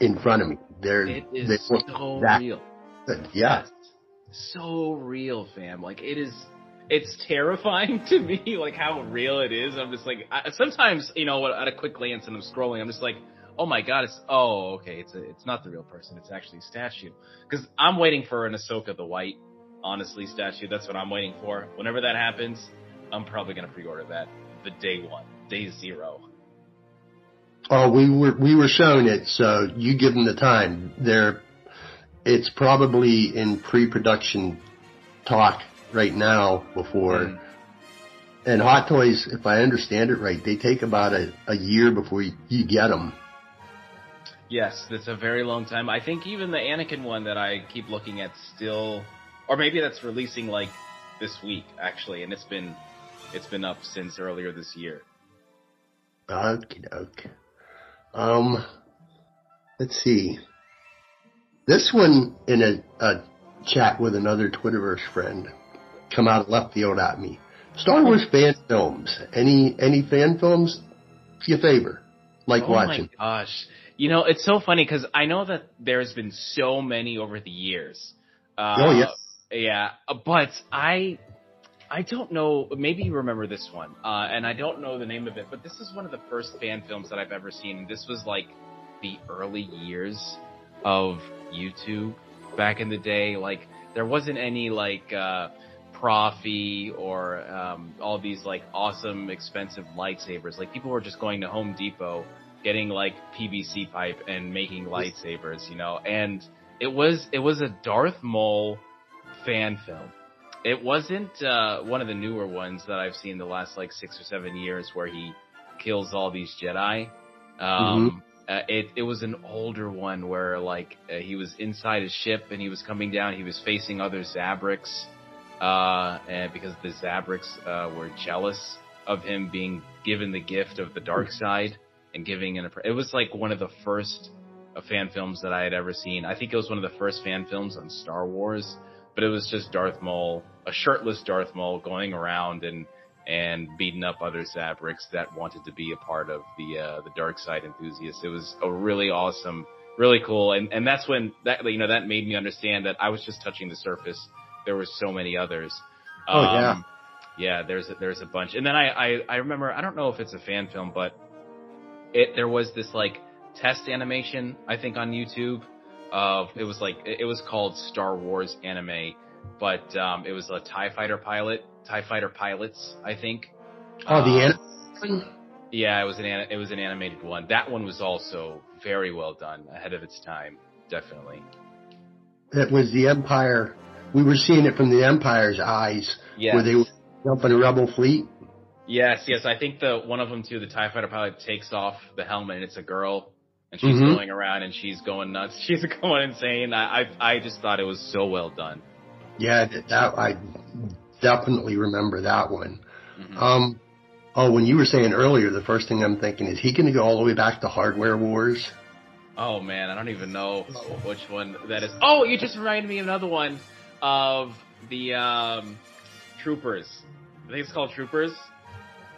in front of me. They're it is so that, real. Yeah. So real, fam. Like it is it's terrifying to me, like how real it is. I'm just like, I, sometimes, you know, at a quick glance and I'm scrolling, I'm just like, oh my god, it's, oh, okay, it's a, it's not the real person, it's actually a statue. Cause I'm waiting for an Ahsoka the White, honestly, statue. That's what I'm waiting for. Whenever that happens, I'm probably gonna pre-order that the day one, day zero. Oh, we were we were shown it, so you give them the time. They're it's probably in pre-production talk right now before. Mm. And Hot Toys, if I understand it right, they take about a, a year before you, you get them. Yes, that's a very long time. I think even the Anakin one that I keep looking at still, or maybe that's releasing like this week actually, and it's been it's been up since earlier this year. Okay, okay. Um, let's see. This one in a, a chat with another Twitterverse friend come out of left field at me. Star Wars fan films. Any any fan films you favor? Like oh watching? Oh my gosh. You know, it's so funny because I know that there's been so many over the years. Uh, oh yes. Yeah, but I I don't know. Maybe you remember this one, uh, and I don't know the name of it, but this is one of the first fan films that I've ever seen. This was like the early years of YouTube back in the day. Like there wasn't any like uh, Proffie or um, all these like awesome expensive lightsabers. Like people were just going to Home Depot getting like PVC pipe and making lightsabers, you know, and it was it was a Darth Maul fan film. It wasn't uh, one of the newer ones that I've seen the last like six or seven years where he kills all these Jedi. Um, uh, it it was an older one where like uh, he was inside his ship and he was coming down. He was facing other Zabraks, uh, and because the Zabraks uh, were jealous of him being given the gift of the dark side and giving an. It was like one of the first uh, fan films that I had ever seen. I think it was one of the first fan films on Star Wars, but it was just Darth Maul, a shirtless Darth Maul going around and and beating up other Zabraks that wanted to be a part of the uh, the dark side enthusiasts. It was a really awesome, really cool, and and that's when that you know that made me understand that I was just touching the surface. There were so many others. Oh um, yeah, yeah. There's a, there's a bunch, and then I, I I remember I don't know if it's a fan film, but it there was this like test animation I think on YouTube of it was like it was called Star Wars anime, but um, it was a Tie Fighter pilot Tie Fighter pilots, I think. Oh, the um, Yeah, it was an it was an animated one. That one was also very well done, ahead of its time, definitely. It was the Empire. We were seeing it from the Empire's eyes, yes. where they were jumping a rebel fleet. Yes, yes. I think the one of them too. The Tie Fighter pilot takes off the helmet, and it's a girl, and she's mm-hmm. going around and she's going nuts. She's going insane. I, I I just thought it was so well done. Yeah, that I definitely remember that one. Mm-hmm. Um, oh, when you were saying earlier, the first thing I'm thinking is he going to go all the way back to Hardware Wars? Oh man, I don't even know which one that is. Oh, you just reminded me of another one of the um, Troopers. I think it's called Troopers.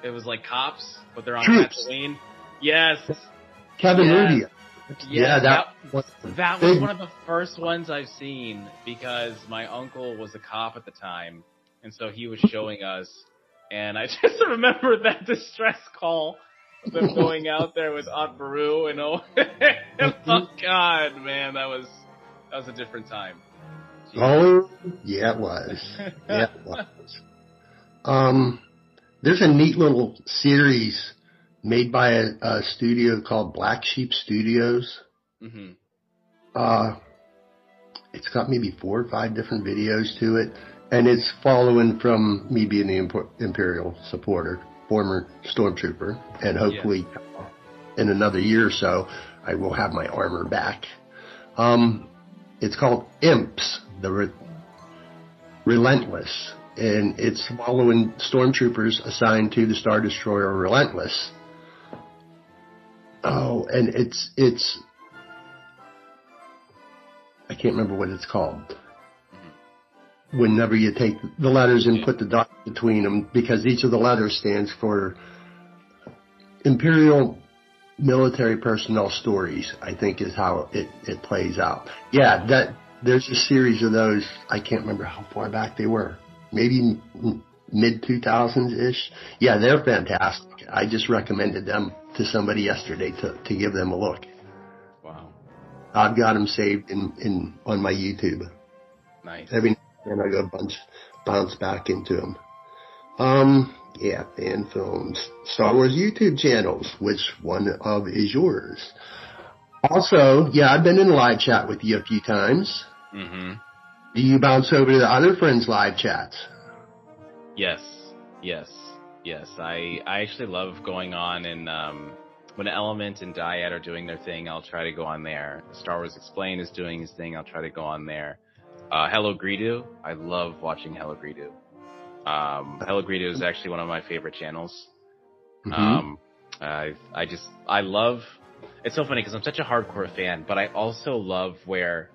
It was like cops, but they're on Troops. Tatooine. Yes. Kevin yeah. Yeah, that, that, that was one of the first ones I've seen because my uncle was a cop at the time and so he was showing us, and I just remember that distress call of them going out there with Aunt Beru and oh, oh God, man, that was that was a different time. Oh, yeah, it was. yeah, it was. Um, there's a neat little series made by a, a studio called Black Sheep Studios. Mm-hmm. Uh, it's got maybe four or five different videos to it and it's following from me being the Imperial supporter, former stormtrooper, and hopefully in another year or so, I will have my armor back. Um, it's called Imps, the Re- Relentless, and it's following stormtroopers assigned to the Star Destroyer Relentless. Oh, and it's it's I can't remember what it's called mm-hmm. whenever you take the letters and put the dot between them because each of the letters stands for Imperial Military Personnel Stories, I think is how it, it plays out. Yeah, that, there's a series of those. I can't remember how far back they were. Maybe mid 2000s ish. Yeah, they're fantastic. I just recommended them to somebody yesterday to, to give them a look. Wow. I've got them saved in, in, on my YouTube. Nice. Every and I go bunch bounce back into them. Um, yeah, fan films, Star Wars YouTube channels. Which one of is yours? Also, yeah, I've been in live chat with you a few times. Mm-hmm. Do you bounce over to the other friends' live chats? Yes, yes, yes. I I actually love going on and um, when Element and Dyad are doing their thing, I'll try to go on there. Star Wars Explained is doing his thing, I'll try to go on there. Uh, Hello Greedo. I love watching Hello Greedo. Um, Hello Greedo is actually one of my favorite channels. Mm-hmm. Um, I, I just, I love, it's so funny because I'm such a hardcore fan, but I also love where,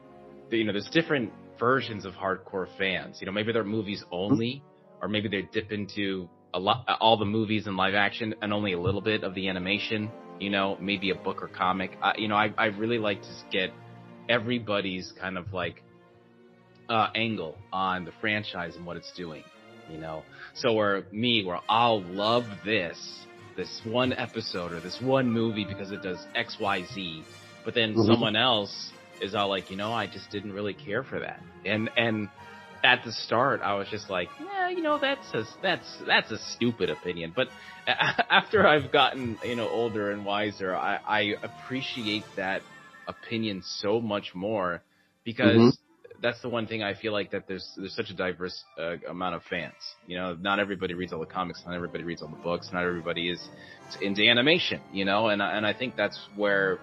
you know, there's different versions of hardcore fans. You know, maybe they're movies only, or maybe they dip into a lot, all the movies and live action and only a little bit of the animation. You know, maybe a book or comic. I, you know, I, I really like to get everybody's kind of like uh, angle on the franchise and what it's doing. You know, so where me, where I'll love this, this one episode or this one movie because it does X, Y, Z, but then mm-hmm. someone else is all like, you know, I just didn't really care for that, and and at the start, I was just like, yeah, you know, that's a, that's, that's a stupid opinion. But after I've gotten, you know, older and wiser, I, I appreciate that opinion so much more because mm-hmm. that's the one thing I feel like that there's, there's such a diverse uh, amount of fans. You know, not everybody reads all the comics, not everybody reads all the books, not everybody is into animation, you know, and, and I think that's where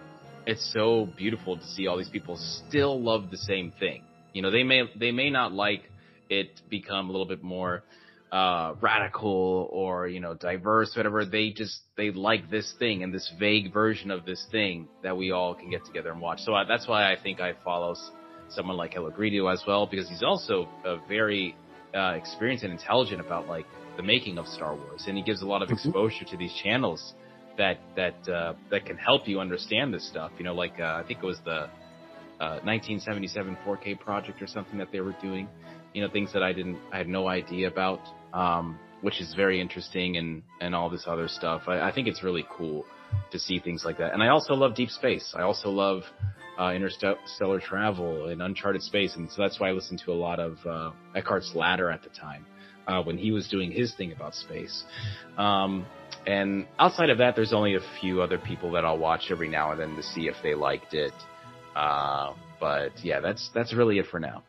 it's so beautiful to see all these people still love the same thing you know, they may they may not like it become a little bit more uh, radical or you know diverse, whatever. They just they like this thing and this vague version of this thing that we all can get together and watch. So I, that's why I think I follow someone like Hello Greedo as well because he's also a very uh, experienced and intelligent about like the making of Star Wars, and he gives a lot of mm-hmm. exposure to these channels that that uh, that can help you understand this stuff. You know, like uh, I think it was the 1977 uh, 4K project or something that they were doing. You know, things that I didn't, I had no idea about, um, which is very interesting and, and all this other stuff. I, I think it's really cool to see things like that. And I also love deep space. I also love, uh, interstellar travel and uncharted space. And so that's why I listened to a lot of, uh, Eckhart's Ladder at the time, uh, when he was doing his thing about space. Um, and outside of that, there's only a few other people that I'll watch every now and then to see if they liked it. Uh, but yeah, that's that's really it for now.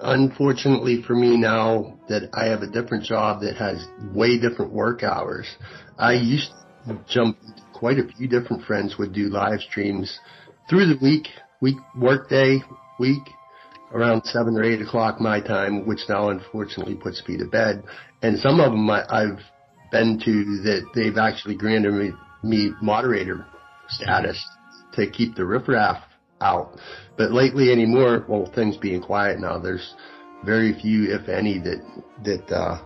Unfortunately for me now that I have a different job that has way different work hours, I used to jump quite a few different friends would do live streams through the week, week work day, week around seven or eight o'clock my time, which now unfortunately puts me to bed. And some of them I, I've been to that they've actually granted me, me moderator status to keep the riffraff out. But lately anymore, well, things being quiet now, there's very few, if any, that, that, uh,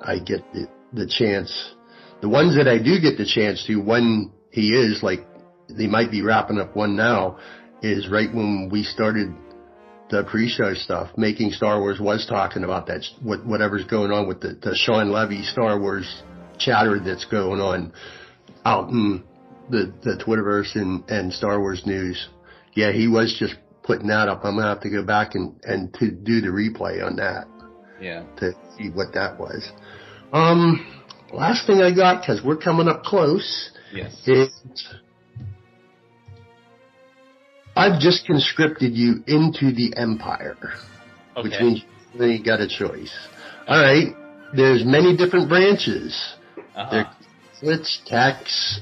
I get the, the chance. The ones that I do get the chance to, when he is, like, they might be wrapping up one now, is right when we started the pre-show stuff. Making Star Wars was talking about that, what, whatever's going on with the, the Shawn Levy Star Wars chatter that's going on out in the the Twitterverse and and Star Wars news. Yeah, he was just putting that up. I'm gonna have to go back and and to do the replay on that. Yeah. To see what that was. Um, last thing I got because we're coming up close. Yes. Is I've just conscripted you into the Empire, okay. which means you got a choice. All right. There's many different branches. Uh-huh. There's techs,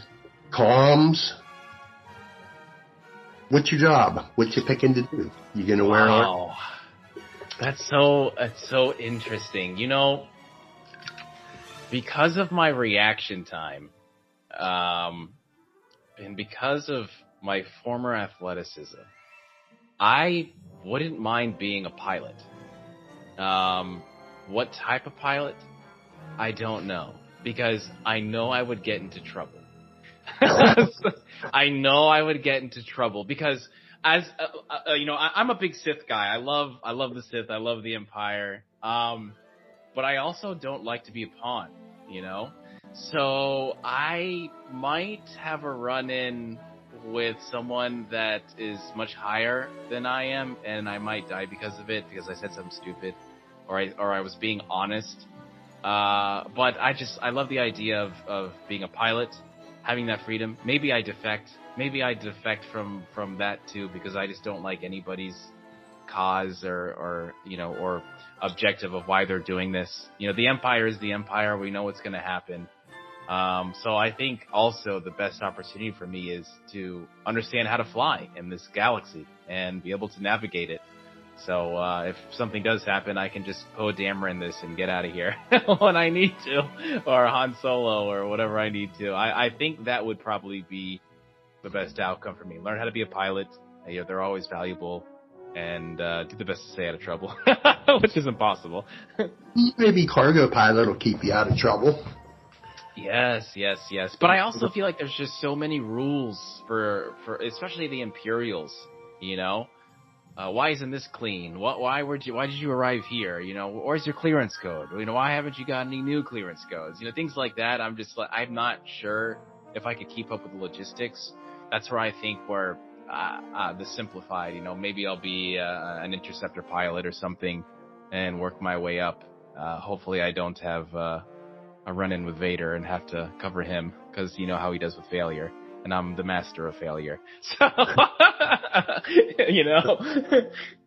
comms. What's your job? What you picking to do? You gonna wear wow. That's so that's so interesting. You know, because of my reaction time, um, and because of my former athleticism, I wouldn't mind being a pilot. Um, what type of pilot? I don't know because I know I would get into trouble. I know I would get into trouble because as uh, uh, uh, you know, I, am a big Sith guy. I love I love the Sith. I love the Empire. Um, but I also don't like to be a pawn. You know, so I might have a run in with someone that is much higher than I am, and I might die because of it because I said something stupid, or I or I was being honest. Uh, but I just I love the idea of of being a pilot having that freedom. Maybe I defect. Maybe I defect from from that too because I just don't like anybody's cause or or you know or objective of why they're doing this. You know, the empire is the empire. We know what's going to happen. Um, so I think also the best opportunity for me is to understand how to fly in this galaxy and be able to navigate it so uh, if something does happen, I can just Poe Dameron this and get out of here when I need to, or Han Solo, or whatever I need to. I, I think that would probably be the best outcome for me. Learn how to be a pilot. You know, they're always valuable, and uh, do the best to stay out of trouble, which is impossible. Maybe cargo pilot will keep you out of trouble. Yes, yes, yes. But I also feel like there's just so many rules for for especially the Imperials. You know, uh, why isn't this clean? What, why were you, why did you arrive here? You know, where's your clearance code? You know, why haven't you got any new clearance codes? You know, things like that. I'm just like, I'm not sure if I could keep up with the logistics. That's where I think where uh, uh, the simplified. You know, maybe I'll be uh, an interceptor pilot or something, and work my way up. Uh, hopefully, I don't have a run-in with Vader and have to cover him because you know how he does with failure, and I'm the master of failure. So, you know.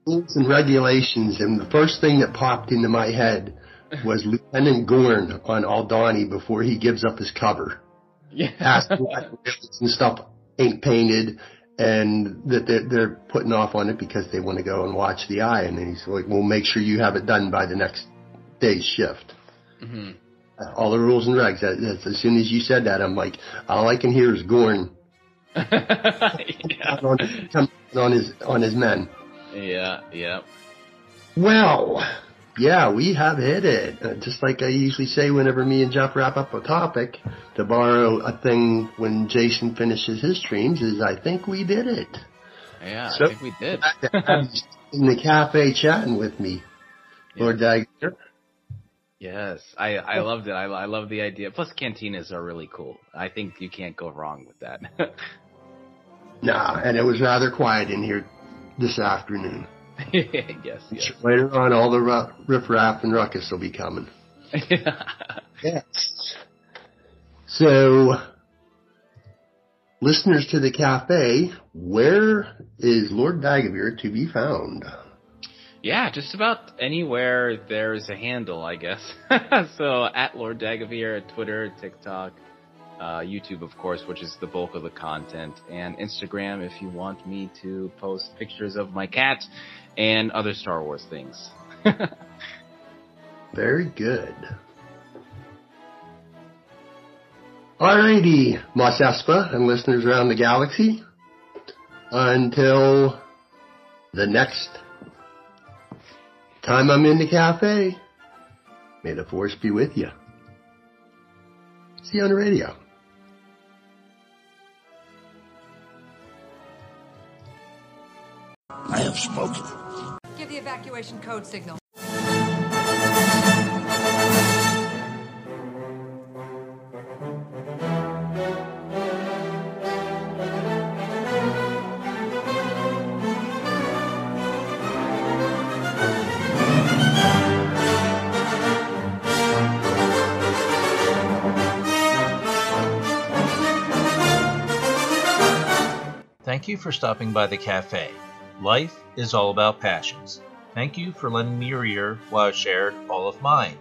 Rules and regulations, and the first thing that popped into my head was Lieutenant Gorn on Aldhani before he gives up his cover. Yeah. Asking why the rails and stuff ain't painted and that they're, they're putting off on it because they want to go and watch the eye. And then he's like, well, make sure you have it done by the next day's shift. hmm All the rules and regs. As soon as you said that, I'm like, all I can hear is Gorn yeah. on, on his on his men. Yeah. Yeah. Well, yeah, we have hit it. Uh, just like I usually say whenever me and Jeff wrap up a topic, to borrow a thing when Jason finishes his streams, is I think we did it. Yeah. So- I think we did. In the cafe chatting with me, Lord Dagger. Yes, I I loved it. I I love the idea. Plus, cantinas are really cool. I think you can't go wrong with that. Nah, and it was rather quiet in here this afternoon. yes, yes. Later on, all the ru- riffraff and ruckus will be coming. Yes. So, listeners to the cafe, where is Lord Dagovere to be found? Yeah, just about anywhere there's a handle, I guess. so at Lord Dagovere, Twitter, TikTok, uh, YouTube, of course, which is the bulk of the content, and Instagram if you want me to post pictures of my cat and other Star Wars things. Very good. Alrighty, Mos Espa and listeners around the galaxy. Until the next time I'm in the cafe, may the force be with you. See you on the radio. I have spoken. Give the evacuation code signal. Thank you for stopping by the cafe. Life is all about passions. Thank you for lending me your ear while I shared all of mine.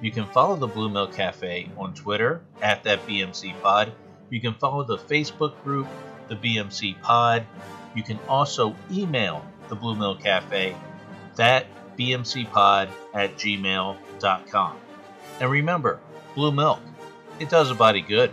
You can follow the Blue Milk Cafe on Twitter at that BMC Pod. You can follow the Facebook group, the BMC Pod. You can also email the Blue Milk Cafe, that bmcpod at gmail.com. And remember, blue milk, it does a body good.